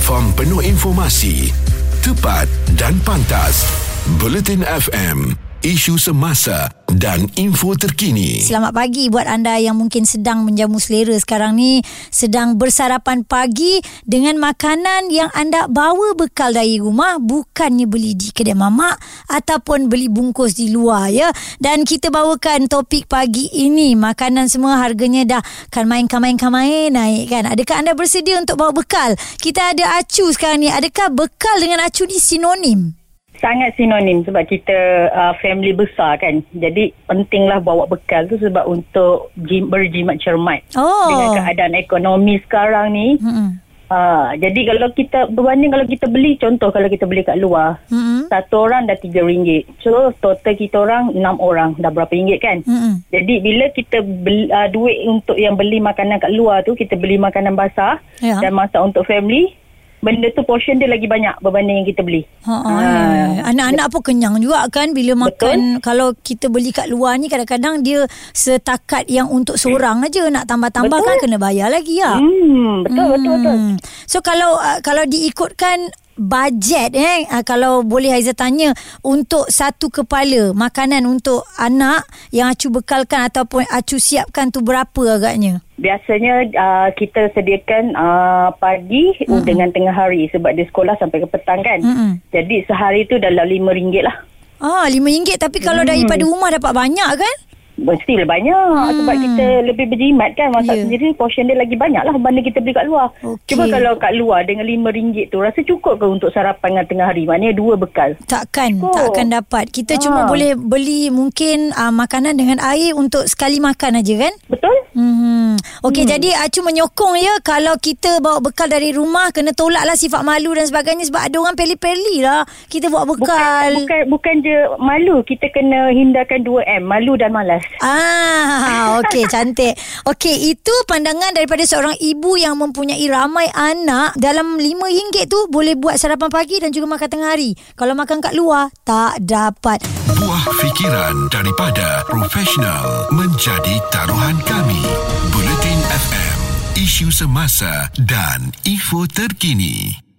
Platform penuh informasi, tepat dan pantas. Bulletin FM, isu semasa dan info terkini. Selamat pagi buat anda yang mungkin sedang menjamu selera sekarang ni, sedang bersarapan pagi dengan makanan yang anda bawa bekal dari rumah, bukannya beli di kedai mamak ataupun beli bungkus di luar ya. Dan kita bawakan topik pagi ini, makanan semua harganya dah kan main main main naik kan. Adakah anda bersedia untuk bawa bekal? Kita ada acu sekarang ni. Adakah bekal dengan acu ni sinonim? Sangat sinonim sebab kita uh, family besar kan. Jadi pentinglah bawa bekal tu sebab untuk jim, berjimat cermat. Oh. Dengan keadaan ekonomi sekarang ni. Hmm. Uh, jadi kalau kita berbanding kalau kita beli contoh kalau kita beli kat luar mm-hmm. satu orang dah tiga ringgit so total kita orang enam orang dah berapa ringgit kan mm-hmm. jadi bila kita beli uh, duit untuk yang beli makanan kat luar tu kita beli makanan basah yeah. dan masak untuk family benda tu portion dia lagi banyak berbanding yang kita beli. Ha, ha. Anak-anak pun kenyang juga kan bila makan Betul. kalau kita beli kat luar ni kadang-kadang dia setakat yang untuk seorang aja nak tambah-tambah kan kena bayar lagi ya. Hmm, betul hmm. betul betul. So kalau uh, kalau diikutkan bajet eh uh, kalau boleh Haiza tanya untuk satu kepala makanan untuk anak yang acu bekalkan ataupun acu siapkan tu berapa agaknya? Biasanya uh, kita sediakan uh, pagi mm-hmm. dengan tengah hari sebab dia sekolah sampai ke petang kan. Mm-hmm. Jadi sehari tu dalam RM5 lah. Ah, RM5 tapi kalau mm. daripada rumah dapat banyak kan? Still banyak hmm. Sebab kita lebih berjimat kan Masak yeah. sendiri Portion dia lagi banyak lah Banding kita beli kat luar okay. Cuba kalau kat luar Dengan RM5 tu Rasa cukup ke untuk sarapan dengan tengah hari Maknanya dua bekal Takkan cukup. Takkan dapat Kita ha. cuma boleh beli Mungkin uh, makanan dengan air Untuk sekali makan aja kan Betul Hmm. Okey hmm. jadi Acu menyokong ya Kalau kita bawa bekal dari rumah Kena tolak lah sifat malu dan sebagainya Sebab ada orang peli-peli lah Kita bawa bekal Bukan, bukan, bukan je malu Kita kena hindarkan 2M Malu dan malas Ah, okey cantik. Okey, itu pandangan daripada seorang ibu yang mempunyai ramai anak dalam RM5 tu boleh buat sarapan pagi dan juga makan tengah hari. Kalau makan kat luar tak dapat. Buah fikiran daripada profesional menjadi taruhan kami. Bulletin FM, isu semasa dan info terkini.